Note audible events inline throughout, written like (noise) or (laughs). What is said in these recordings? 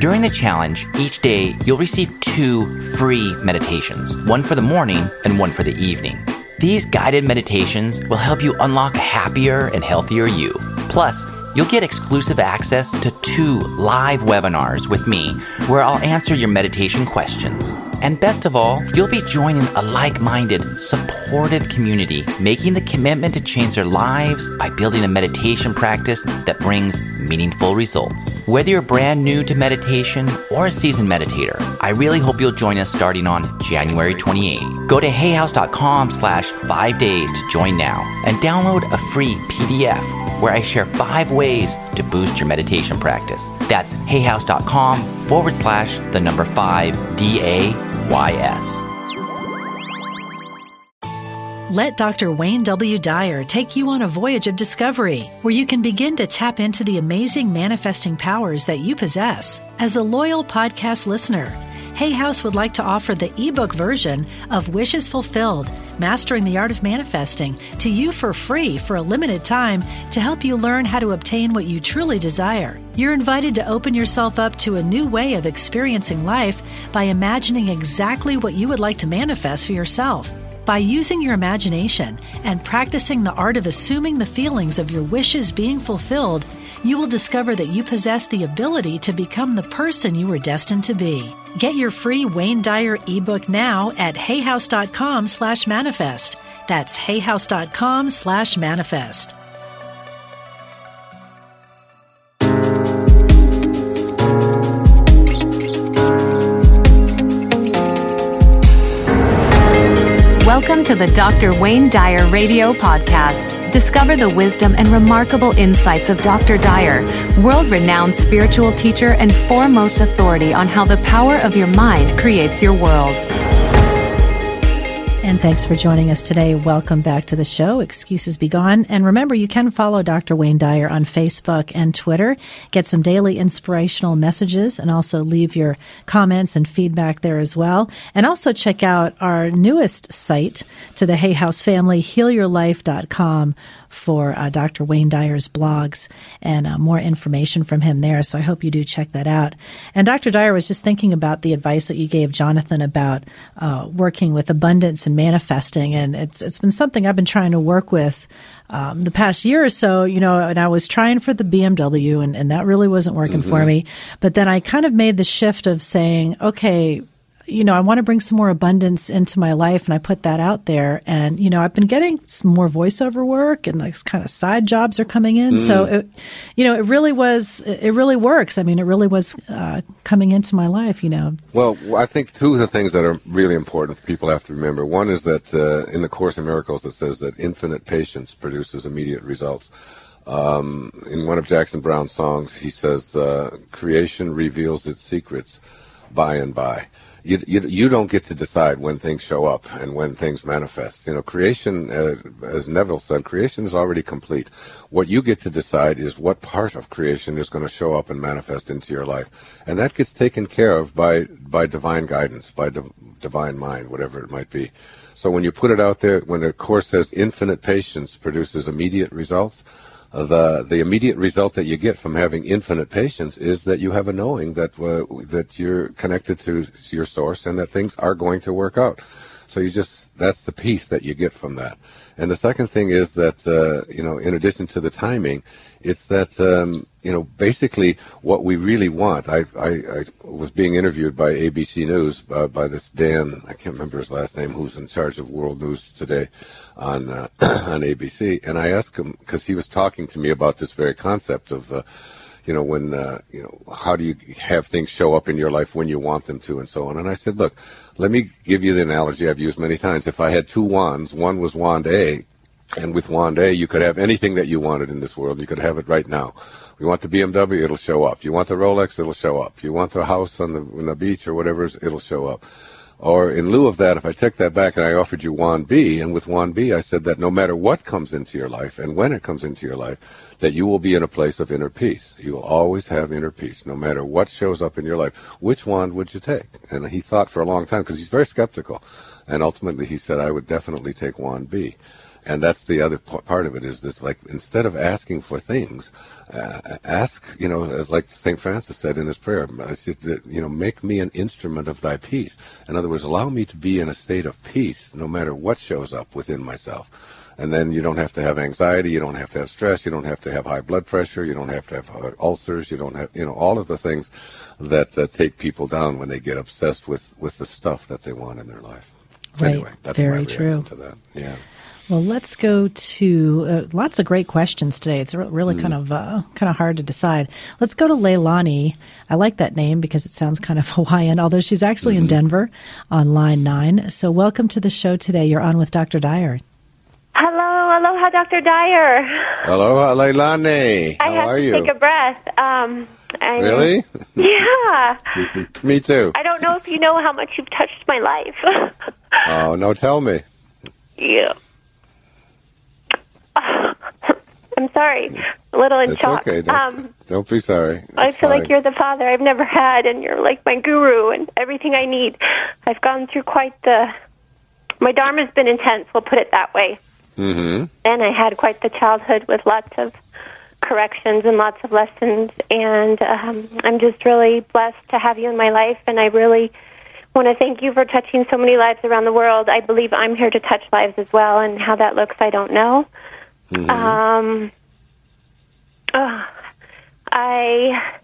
During the challenge, each day you'll receive two free meditations, one for the morning and one for the evening. These guided meditations will help you unlock a happier and healthier you. Plus, you'll get exclusive access to two live webinars with me where I'll answer your meditation questions. And best of all, you'll be joining a like minded, supportive community, making the commitment to change their lives by building a meditation practice that brings meaningful results. Whether you're brand new to meditation or a seasoned meditator, I really hope you'll join us starting on January 28. Go to hayhouse.com slash five days to join now and download a free PDF where I share five ways to boost your meditation practice. That's hayhouse.com forward slash the number five D A Y S. Let Dr. Wayne W. Dyer take you on a voyage of discovery where you can begin to tap into the amazing manifesting powers that you possess. As a loyal podcast listener, Hay House would like to offer the ebook version of Wishes Fulfilled Mastering the Art of Manifesting to you for free for a limited time to help you learn how to obtain what you truly desire. You're invited to open yourself up to a new way of experiencing life by imagining exactly what you would like to manifest for yourself. By using your imagination and practicing the art of assuming the feelings of your wishes being fulfilled, you will discover that you possess the ability to become the person you were destined to be. Get your free Wayne Dyer ebook now at hayhouse.com slash manifest. That's hayhouse.com slash manifest. Welcome to the Dr. Wayne Dyer Radio Podcast. Discover the wisdom and remarkable insights of Dr. Dyer, world renowned spiritual teacher and foremost authority on how the power of your mind creates your world. And thanks for joining us today. Welcome back to the show. Excuses be gone. And remember, you can follow Dr. Wayne Dyer on Facebook and Twitter. Get some daily inspirational messages and also leave your comments and feedback there as well. And also check out our newest site to the Hay House family, healyourlife.com for uh, Dr. Wayne Dyer's blogs and uh, more information from him there. So I hope you do check that out. And Dr. Dyer was just thinking about the advice that you gave Jonathan about uh, working with abundance and manifesting, and it's it's been something I've been trying to work with. Um, the past year or so, you know, and I was trying for the BMW and, and that really wasn't working mm-hmm. for me. But then I kind of made the shift of saying, okay, you know, I want to bring some more abundance into my life, and I put that out there. And you know, I've been getting some more voiceover work, and like kind of side jobs are coming in. Mm. So, it, you know, it really was, it really works. I mean, it really was uh, coming into my life. You know. Well, I think two of the things that are really important people have to remember. One is that uh, in the Course in Miracles, it says that infinite patience produces immediate results. Um, in one of Jackson Browne's songs, he says, uh, "Creation reveals its secrets by and by." You, you, you don't get to decide when things show up and when things manifest. You know, creation, uh, as Neville said, creation is already complete. What you get to decide is what part of creation is going to show up and manifest into your life, and that gets taken care of by by divine guidance, by div- divine mind, whatever it might be. So when you put it out there, when the course says infinite patience produces immediate results the the immediate result that you get from having infinite patience is that you have a knowing that uh, that you're connected to your source and that things are going to work out. So you just that's the peace that you get from that. And the second thing is that uh, you know, in addition to the timing, it's that um, you know basically what we really want. I, I, I was being interviewed by ABC News uh, by this Dan I can't remember his last name who's in charge of World News today on uh, (clears throat) on ABC, and I asked him because he was talking to me about this very concept of. You know, when, uh, you know, how do you have things show up in your life when you want them to and so on. And I said, look, let me give you the analogy I've used many times. If I had two wands, one was wand A, and with wand A, you could have anything that you wanted in this world. You could have it right now. You want the BMW, it'll show up. You want the Rolex, it'll show up. You want the house on the, on the beach or whatever, it'll show up. Or in lieu of that, if I take that back and I offered you wand B, and with wand B, I said that no matter what comes into your life and when it comes into your life, that you will be in a place of inner peace. You will always have inner peace, no matter what shows up in your life. Which wand would you take? And he thought for a long time because he's very skeptical. And ultimately he said, I would definitely take wand B and that's the other part of it is this like instead of asking for things uh, ask you know like st francis said in his prayer you know make me an instrument of thy peace. In other words allow me to be in a state of peace no matter what shows up within myself. And then you don't have to have anxiety you don't have to have stress you don't have to have high blood pressure you don't have to have uh, ulcers you don't have you know all of the things that uh, take people down when they get obsessed with with the stuff that they want in their life. Right. anyway that's very my true. to that. Yeah well, let's go to uh, lots of great questions today. It's really mm. kind of uh, kind of hard to decide. Let's go to Leilani. I like that name because it sounds kind of (laughs) Hawaiian, although she's actually mm-hmm. in Denver on line nine. So, welcome to the show today. You're on with Dr. Dyer. Hello, aloha, Dr. Dyer. Aloha, Leilani. How I have are to you? Take a breath. Um, I, really? (laughs) Yeah. (laughs) Me too. I don't know if you know how much you've touched my life. oh no, tell me. Yeah. I'm sorry. A little in it's shock. okay. Don't, um, don't be sorry. I feel fine. like you're the father I've never had, and you're like my guru and everything I need. I've gone through quite the. My dharma's been intense. We'll put it that way. Mm-hmm. And I had quite the childhood with lots of corrections and lots of lessons. And um, I'm just really blessed to have you in my life, and I really want to thank you for touching so many lives around the world. I believe I'm here to touch lives as well, and how that looks, I don't know. Mm-hmm. Um, I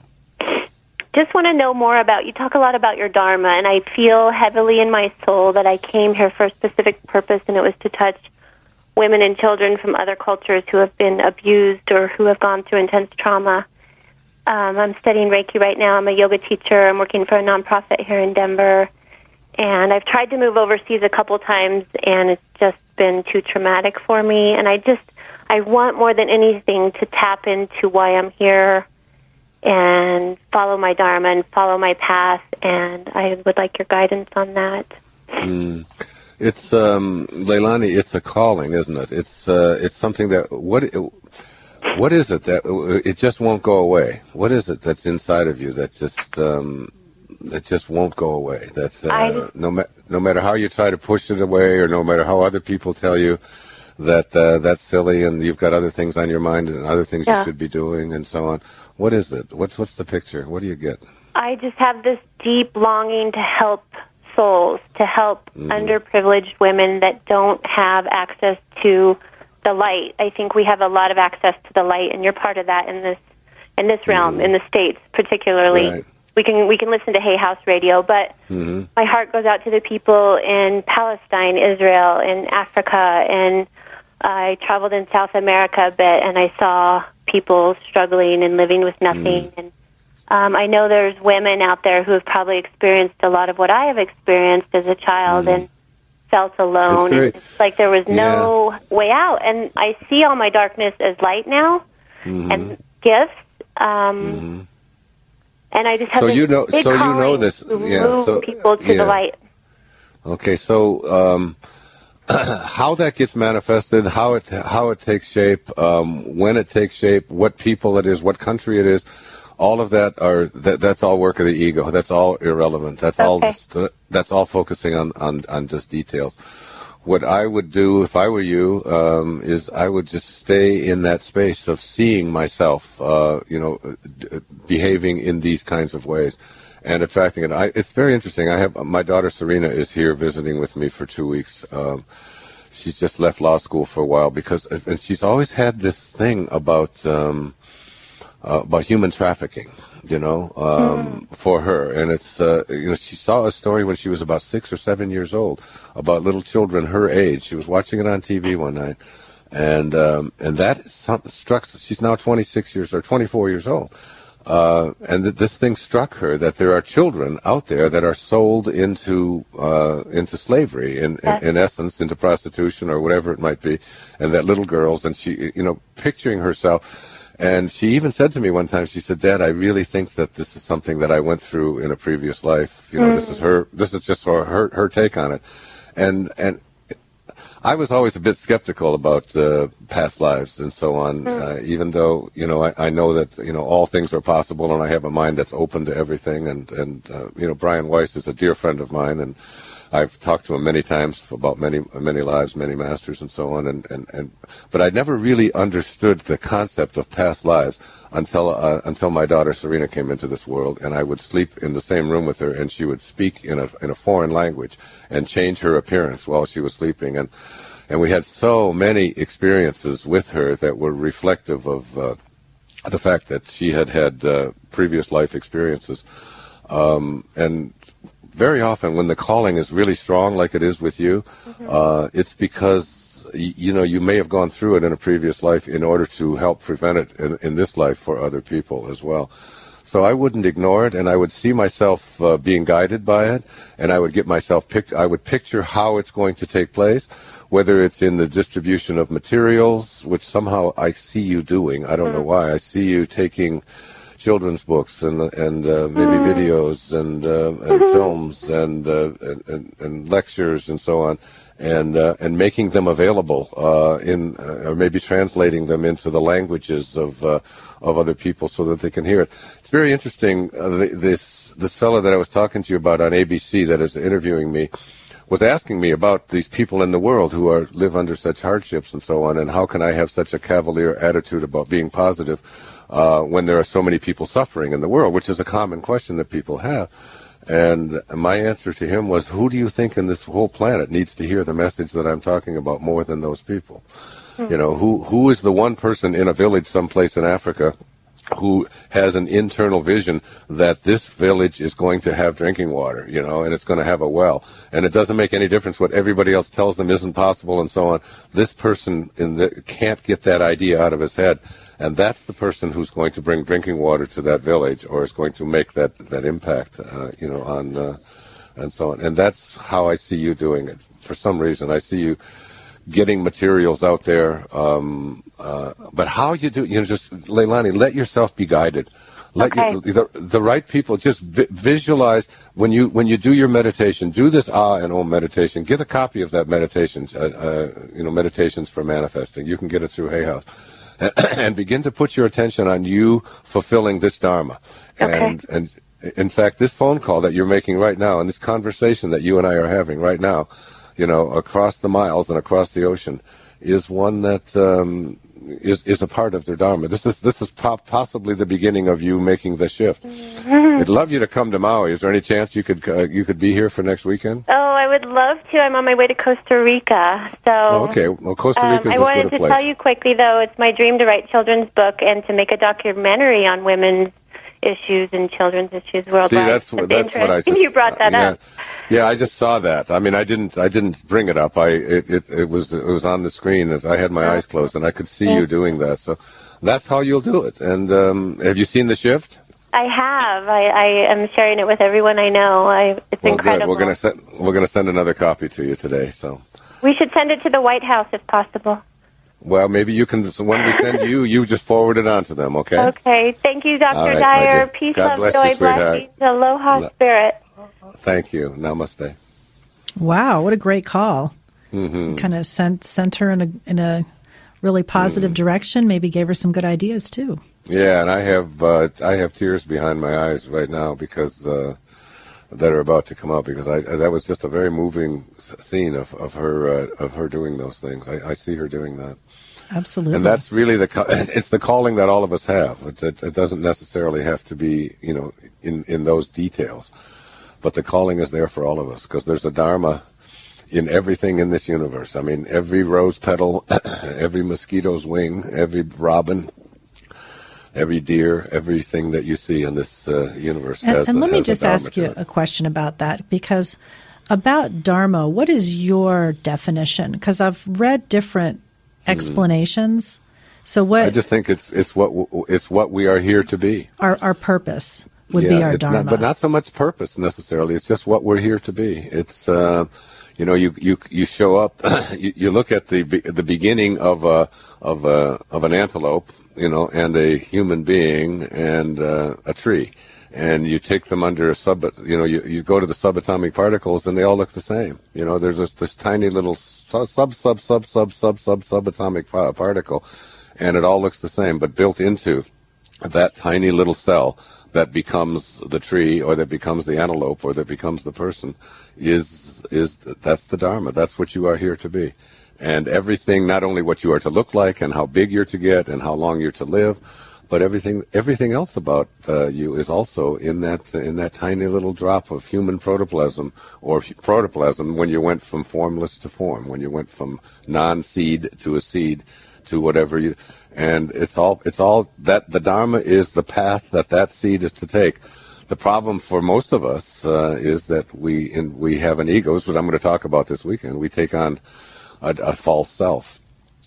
just want to know more about you. Talk a lot about your Dharma, and I feel heavily in my soul that I came here for a specific purpose, and it was to touch women and children from other cultures who have been abused or who have gone through intense trauma. Um, I'm studying Reiki right now. I'm a yoga teacher. I'm working for a nonprofit here in Denver. And I've tried to move overseas a couple times, and it's just been too traumatic for me. And I just, I want more than anything to tap into why I'm here and follow my Dharma and follow my path. And I would like your guidance on that. Mm. It's um, Leilani. It's a calling, isn't it? It's uh, it's something that what what is it that it just won't go away? What is it that's inside of you that just um, that just won't go away? That uh, no ma- no matter how you try to push it away, or no matter how other people tell you that uh, that's silly and you've got other things on your mind and other things Yeah. you should be doing and so on. What is it? What's what's the picture? What do you get? I just have this deep longing to help souls, to help underprivileged women that don't have access to the light. I think we have a lot of access to the light, and you're part of that in this in this realm, in the states particularly. Right. We can we can listen to Hay House Radio, but my heart goes out to the people in Palestine, Israel, in Africa, and I traveled in South America a bit, and I saw people struggling and living with nothing. And um, I know there's women out there who have probably experienced a lot of what I have experienced as a child and felt alone. It's and like there was no way out. And I see all my darkness as light now Mm-hmm. and gifts. Um, And I just have So you know- so you know this- yeah, move so- people to yeah. the light. Okay, so um, (clears throat) how that gets manifested, how it how it takes shape, um, when it takes shape, what people it is, what country it is, all of that are that, that's all work of the ego. That's all irrelevant. That's all just, that's all focusing on, on on just details. What I would do if I were you um, is I would just stay in that space of seeing myself, uh, you know, d- behaving in these kinds of ways and attracting it. I, it's very interesting. I have my daughter Serena is here visiting with me for two weeks. Um, she's just left law school for a while because, and she's always had this thing about um, uh, about human trafficking. You know, um, for her, and it's uh, you know she saw a story when she was about six or seven years old about little children her age. She was watching it on TV one night, and um, and that something struck. She's now 26 years or 24 years old, uh, and th- this thing struck her that there are children out there that are sold into uh, into slavery, in, in in essence, into prostitution or whatever it might be, and that little girls, and she, you know, picturing herself. And she even said to me one time, she said, "Dad, I really think that this is something that I went through in a previous life. You know, mm. this is her. This is just her her, her take on it." And and I was always a bit skeptical about uh, past lives and so on, mm. uh, even though you know I, I, know that you know all things are possible, and I have a mind that's open to everything. And and uh, you know Brian Weiss is a dear friend of mine, and I've talked to him many times about many many lives, many masters, and so on. And and, and but I never really understood the concept of past lives until uh, until my daughter Serena came into this world, and I would sleep in the same room with her, and she would speak in a in a foreign language and change her appearance while she was sleeping, and and we had so many experiences with her that were reflective of uh, the fact that she had had uh, previous life experiences. Um, and very often when the calling is really strong, like it is with you, mm-hmm. uh, it's because you know you may have gone through it in a previous life in order to help prevent it in, in this life for other people as well. So I wouldn't ignore it, and I would see myself uh, being guided by it, and I would get myself picked. I would picture how it's going to take place, whether it's in the distribution of materials, which somehow I see you doing. I don't mm-hmm. know why. I see you taking children's books and and uh, maybe mm. videos and uh, and mm-hmm. films and, uh, and, and, lectures and so on, and uh, and making them available uh, in uh, or maybe translating them into the languages of of other people so that they can hear it. It's very interesting. this this fellow that I was talking to you about on ABC that is interviewing me was asking me about these people in the world who are live under such hardships and so on, and how can I have such a cavalier attitude about being positive uh, when there are so many people suffering in the world, which is a common question that people have. And my answer to him was, who do you think in this whole planet needs to hear the message that I'm talking about more than those people? Mm-hmm. You know, who who is the one person in a village someplace in Africa who has an internal vision that this village is going to have drinking water, you know, and it's going to have a well. And it doesn't make any difference what everybody else tells them isn't possible and so on. This person the, can't get that idea out of his head and that's the person who's going to bring drinking water to that village or is going to make that that impact uh, you know on uh, and so on and that's how I see you doing it for some reason I see you getting materials out there um, uh, but how you do you know just Leilani let yourself be guided let okay. you, the, the right people just vi- visualize when you when you do your meditation do this ah and om meditation get a copy of that meditation uh, uh, you know meditations for manifesting you can get it through hay house (coughs) and begin to put your attention on you fulfilling this dharma. Okay. And and in fact, this phone call that you're making right now, and this conversation that you and I are having right now, you know, across the miles and across the ocean, is one that um, is is a part of their dharma. This is this is po- possibly the beginning of you making the shift. Mm-hmm. I'd love you to come to Maui. Is there any chance you could uh, you could be here for next weekend? Oh, I would love to. I'm on my way to Costa Rica. So oh, okay, well, Costa Rica um, I wanted to place. tell you quickly though. It's my dream to write children's book and to make a documentary on women's issues and children's issues worldwide. See, that's what that's what I (laughs) just, you brought that yeah. up. Yeah, I just saw that. I mean, I didn't I didn't bring it up. I it it, it was it was on the screen. I had my eyes closed and I could see yeah. you doing that. So that's how you'll do it. And um, have you seen the shift? I have. I, I am sharing it with everyone I know. I, it's well, incredible. Good. We're gonna send we're gonna send another copy to you today. So we should send it to the White House if possible. Well, maybe you can. When we send you, you just forward it on to them. Okay. Okay. Thank you, Doctor right, Dyer. Peace, God love, joy, blessings, aloha, spirit. Thank you. Namaste. Wow, what a great call! Mm-hmm. Kind of sent sent her in a in a really positive mm. direction. Maybe gave her some good ideas too. Yeah, and I have uh, I have tears behind my eyes right now because uh, that are about to come out because I that was just a very moving scene of of her uh, of her doing those things. I, I see her doing that. Absolutely. And that's really the (laughs) it's the calling that all of us have. It, it, it, doesn't necessarily have to be you know in in those details, but the calling is there for all of us because there's a dharma in everything in this universe. I mean, every rose petal, (coughs) every mosquito's wing, every robin, every deer, everything that you see in this uh, universe and, has. And let me just ask you a question about that because about dharma, what is your definition? Because I've read different Mm-hmm. explanations. So what? I just think it's it's what it's what we are here to be. Our our purpose would yeah, be our dharma, not, but not so much purpose necessarily. It's just what we're here to be. It's uh, You know, you you you show up, (clears throat) you, you look at the the beginning of a of a of an antelope, you know, and a human being and uh, a tree, and you take them under a sub, you know, you, you go to the subatomic particles and they all look the same. You know, there's this, this tiny little sub, sub, sub, sub, sub, sub, sub, subatomic particle and it all looks the same, but built into that tiny little cell that becomes the tree or that becomes the antelope or that becomes the person is, is, that's the Dharma. That's what you are here to be. And everything, not only what you are to look like and how big you're to get and how long you're to live, but everything everything else about uh, you is also in that in that tiny little drop of human protoplasm or protoplasm when you went from formless to form when you went from non-seed to a seed to whatever you and it's all it's all that the dharma is the path that that seed is to take the problem for most of us uh, is that we in, we have an ego, which I'm going to talk about this weekend. We take on a, a false self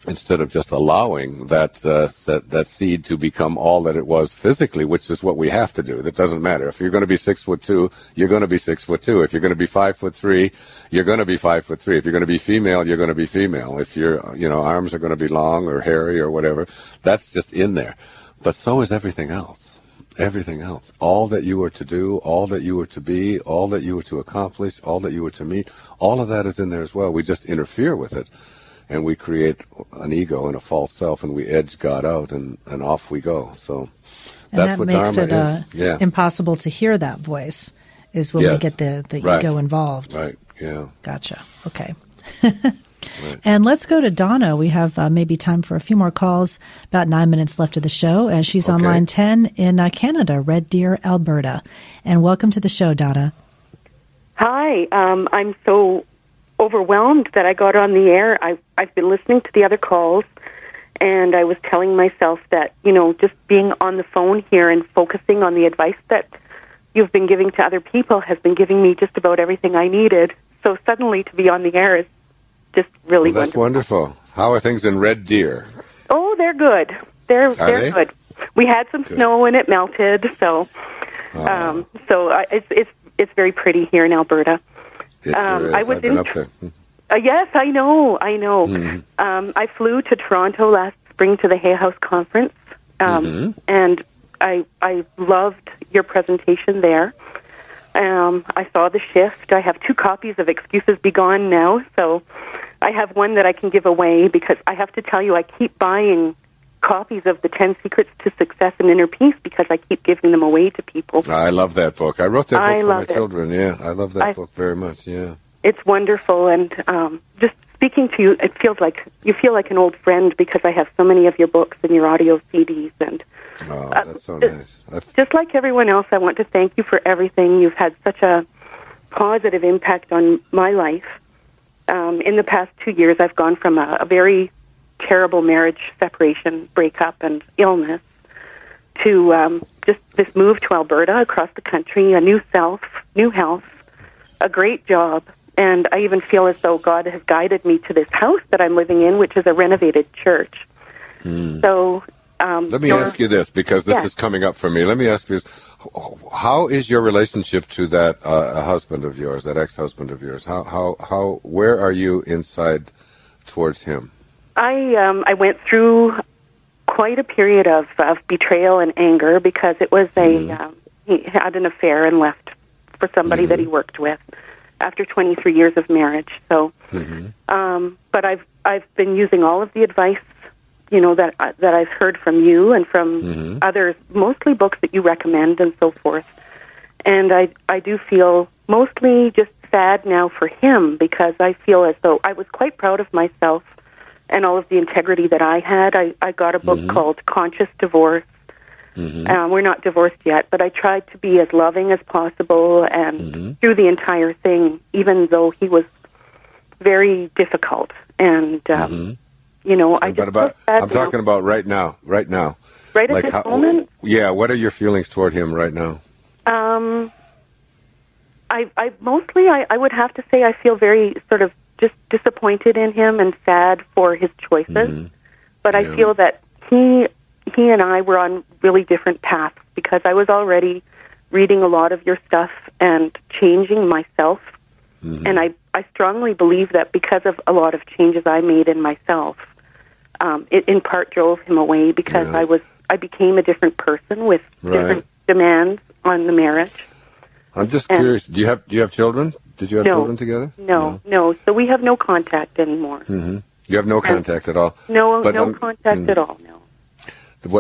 instead of just allowing that, uh, that that seed to become all that it was physically, which is what we have to do. That doesn't matter. If you're going to be six foot two, you're going to be six foot two. If you're going to be five foot three, you're going to be five foot three. If you're going to be female, you're going to be female. If your you know arms are going to be long or hairy or whatever, that's just in there. But so is everything else everything else. All that you were to do, all that you were to be, all that you were to accomplish, all that you were to meet, all of that is in there as well. We just interfere with it and we create an ego and a false self and we edge God out and, and off we go. So and that's that what makes Dharma it uh, is. Yeah. impossible to hear that voice is when we get the, the Right. ego involved. Right. Yeah. Gotcha. Okay. Right. (laughs) And let's go to Donna. We have uh, maybe time for a few more calls. About nine minutes left of the show, and she's on line ten in uh, Canada, Red Deer, Alberta. And welcome to the show, Donna. Hi, um, I'm so overwhelmed that I got on the air. I've, I've been listening to the other calls, and I was telling myself that, you know, just being on the phone here and focusing on the advice that you've been giving to other people has been giving me just about everything I needed. So suddenly to be on the air is just really Well, that's wonderful. wonderful. How are things in Red Deer? Oh, they're good. They're they're they? good. We had some Good. snow and it melted, so um, so I, it's it's it's very pretty here in Alberta. Um. I was I've in- up there. Uh, yes, I know, I know. Mm-hmm. Um, I flew to Toronto last spring to the Hay House conference, um, Mm-hmm. and I I loved your presentation there. Um, I saw the shift. I have two copies of Excuses Be Gone now, so I have one that I can give away because I have to tell you, I keep buying copies of the Ten Secrets to Success and Inner Peace because I keep giving them away to people. I love that book. I wrote that book I for my it. children. Yeah, I love that I- book very much. Yeah. it's wonderful and um, just speaking to you it feels like you feel like an old friend because i have so many of your books and your audio cds and Oh, Uh, that's so it- nice. Just like everyone else i want to thank you for everything you've had such a positive impact on my life um, in the past two years i've gone from a, a very terrible marriage separation breakup and illness to um, just this move to alberta across the country a new self new health a great job and I even feel as though God has guided me to this house that I'm living in, which is a renovated church. So, um, let me your- ask you this because this Yeah. is coming up for me. Let me ask you this. How is your relationship to that uh, husband of yours, that ex-husband of yours? How, how, how, where are you inside towards him? I um, I went through quite a period of, of betrayal and anger because it was a um, he had an affair and left for somebody that he worked with after 23 years of marriage. So, um, but I've I've been using all of the advice you know that uh, that I've heard from you and from others, mostly books that you recommend and so forth. And I I do feel mostly just sad now for him because I feel as though I was quite proud of myself and all of the integrity that I had. I I got a book called Conscious Divorce. Um, we're not divorced yet, but I tried to be as loving as possible and through the entire thing, even though he was very difficult and um, you know I but just about, I'm now. talking about right now, right now. right at like this how, moment. Yeah, what are your feelings toward him right now? Um, I, I mostly, I, I would have to say, I feel very sort of just disappointed in him and sad for his choices. But I feel that he, he and I were on really different paths because I was already reading a lot of your stuff and changing myself. And I, I I strongly believe that because of a lot of changes I made in myself, um, it in part drove him away because Yeah. I was I became a different person with Right. different demands on the marriage. I'm just And- curious. Do you have do you have children? Did you have No. children together? No, no. So we have no contact anymore. hmm You have no contact at all. No, But, no um, contact mm. at all. No.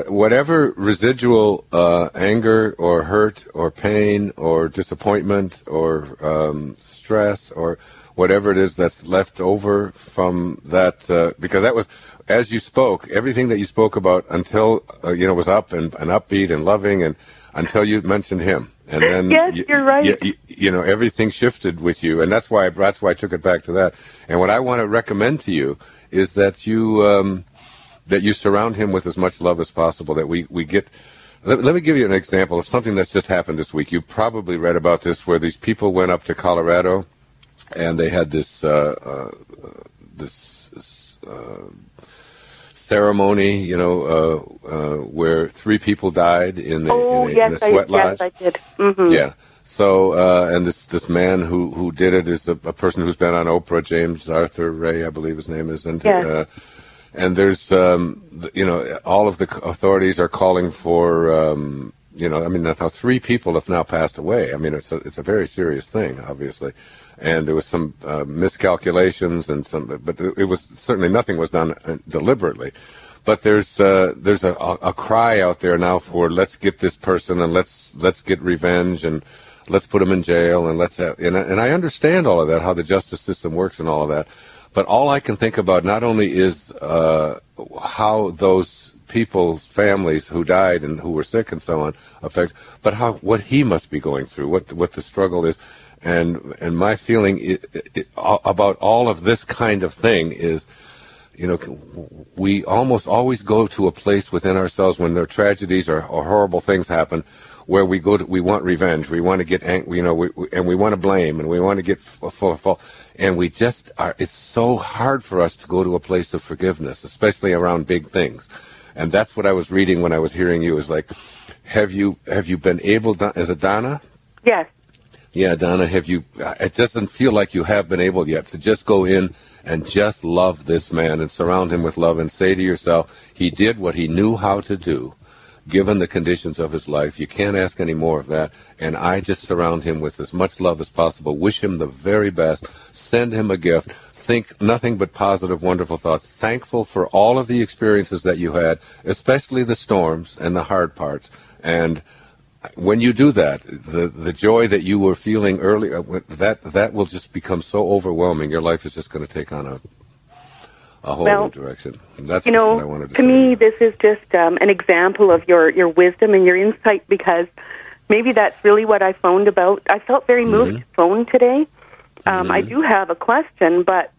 Whatever residual uh, anger or hurt or pain or disappointment or um, stress or whatever it is that's left over from that, uh, because that was, as you spoke, everything that you spoke about until uh, you know was up and, and upbeat and loving, and until you mentioned him, and then (laughs) Yes, you, you're right. You, you, you know everything shifted with you, and that's why I, that's why I took it back to that. And what I want to recommend to you is that you. Um, that you surround him with as much love as possible. That we we get. Let, let me give you an example of something that's just happened this week. You probably read about this, where these people went up to Colorado, and they had this uh, uh, this uh, ceremony, you know, uh, uh, where three people died in a, Oh in a, yes, in a I sweat lodge. yes I did. hmm Yeah. So, uh, and this this man who who did it is a, a person who's been on Oprah, James Arthur Ray, I believe his name is, and Yes. uh, and there's um, you know all of the authorities are calling for um, you know I mean three people have now passed away. I mean it's a it's a very serious thing, obviously, and there was some uh, miscalculations and some, but it was certainly nothing was done uh, deliberately. But there's uh, there's a, a, cry out there now for let's get this person and let's let's get revenge and let's put him in jail and let's have and and I understand all of that how the justice system works and all of that, but all I can think about not only is uh, how those people's families who died and who were sick and so on affect, but how what he must be going through, what what the struggle is, and and my feeling i i i about all of this kind of thing is you know, we almost always go to a place within ourselves when there are tragedies or, or horrible things happen, where we go to, we want revenge, we want to get, ang- you know, we, we, and we want to blame, and we want to get full of fault, and we just are. It's so hard for us to go to a place of forgiveness, especially around big things, and that's what I was reading when I was hearing you. Is like, have you have you been able, to, as a Donna? Yes. Yeah, Donna, have you? It doesn't feel like you have been able yet to just go in and just love this man and surround him with love and say to yourself, he did what he knew how to do, given the conditions of his life. You can't ask any more of that. And I just surround him with as much love as possible. Wish him the very best. Send him a gift. Think nothing but positive, wonderful thoughts. Thankful for all of the experiences that you had, especially the storms and the hard parts. And when you do that, the the joy that you were feeling earlier, that that will just become so overwhelming. Your life is just going to take on a a whole Well, new direction. And that's you know, what I wanted to, to say. me, this is just um, an example of your your wisdom and your insight because maybe that's really what I phoned about. I felt very Mm-hmm. moved to phone today. Um, I do have a question, but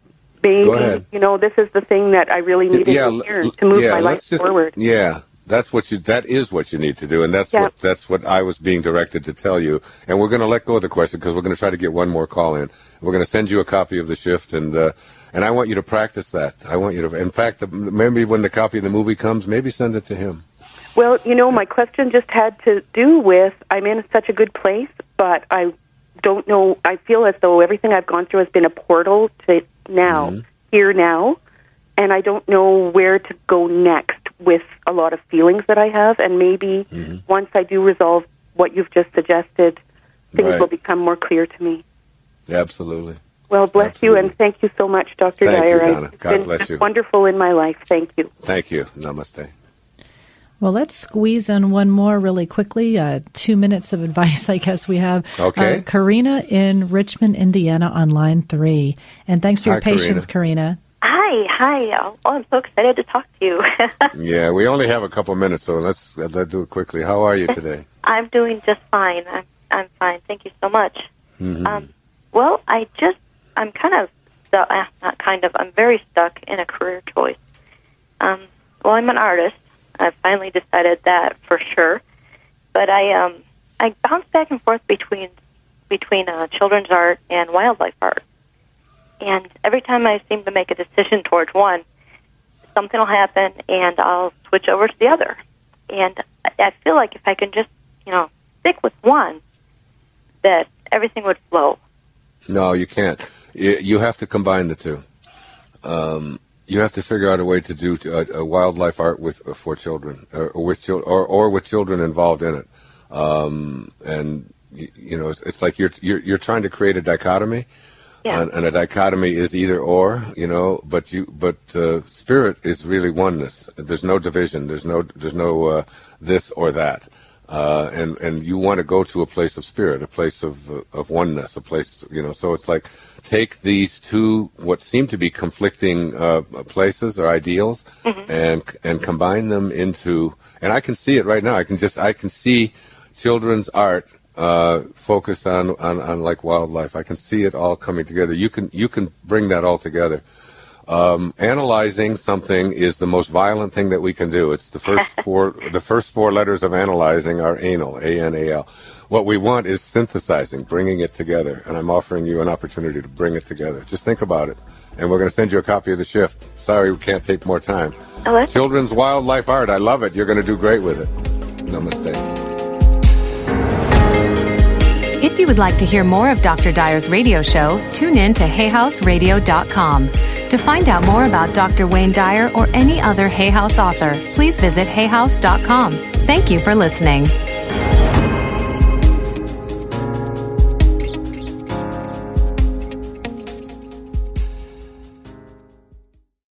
maybe you know this is the thing that I really needed yeah, to hear to move yeah, my life just, forward. Yeah, that's what you. That is what you need to do, and that's Yeah. what that's what I was being directed to tell you. And we're going to let go of the question because we're going to try to get one more call in. We're going to send you a copy of the shift, and uh, and I want you to practice that. I want you to. In fact, the, maybe when the copy of the movie comes, maybe send it to him. Well, you know, my question just had to do with I'm in such a good place, but I don't know. I feel as though everything I've gone through has been a portal to now, Mm-hmm. here now, and I don't know where to go next with a lot of feelings that I have. And maybe Mm-hmm. once I do resolve what you've just suggested, things Right. will become more clear to me. Absolutely. Well, bless you, and thank you so much, Dr. Thank you, Dyer. Donna. It's God been bless you. wonderful in my life. Thank you. Thank you. Namaste. Well, let's squeeze in one more really quickly. Uh, two minutes of (laughs) advice, I guess we have. Okay. Uh, Karina in Richmond, Indiana, on line three. And thanks for your Hi, Karina. patience, Karina. Hi, hi. Oh, I'm so excited to talk to you. (laughs) Yeah, we only have a couple minutes, so let's let's do it quickly. How are you (laughs) today? I'm doing just fine. I'm, I'm fine. Thank you so much. Um, well, I just, I'm kind of stuck, uh, not kind of, I'm very stuck in a career choice. Um, well, I'm an artist. I've finally decided that for sure. But I, um, I bounce back and forth between, between uh, children's art and wildlife art. And every time I seem to make a decision towards one, something will happen and I'll switch over to the other. And I feel like if I can just, you know, stick with one, that everything would flow. No, you can't. you have to combine the two. Um, you have to figure out a way to do a, a wildlife art with uh, for children, or, with children, or, or with children involved in it. Um, and you, you know, it's, it's, like you're, you're you're trying to create a dichotomy, yeah. and, and, a dichotomy is either or. You know, but you but uh, spirit is really oneness. There's no division. There's no there's no uh, this or that. Uh, and and you want to go to a place of spirit, a place of of oneness, a place you know. So it's like take these two what seem to be conflicting uh, places or ideals, mm-hmm. and and combine them into. And I can see it right now. I can just I can see children's art uh, focused on, on on like wildlife. I can see it all coming together. You can you can bring that all together. Um, analyzing something is the most violent thing that we can do. It's the first (laughs) four, the first four letters of analyzing are anal, A-N-A-L. What we want is synthesizing, bringing it together, and I'm offering you an opportunity to bring it together. Just think about it, and we're going to send you a copy of the shift. Sorry, we can't take more time. Oh, Children's wildlife art. I love it. You're going to do great with it. Namaste. If you would like to hear more of Dr. Dyer's radio show, tune in to hayhouseradio.com. To find out more about Dr. Wayne Dyer or any other Hay House author, please visit hayhouse.com. Thank you for listening.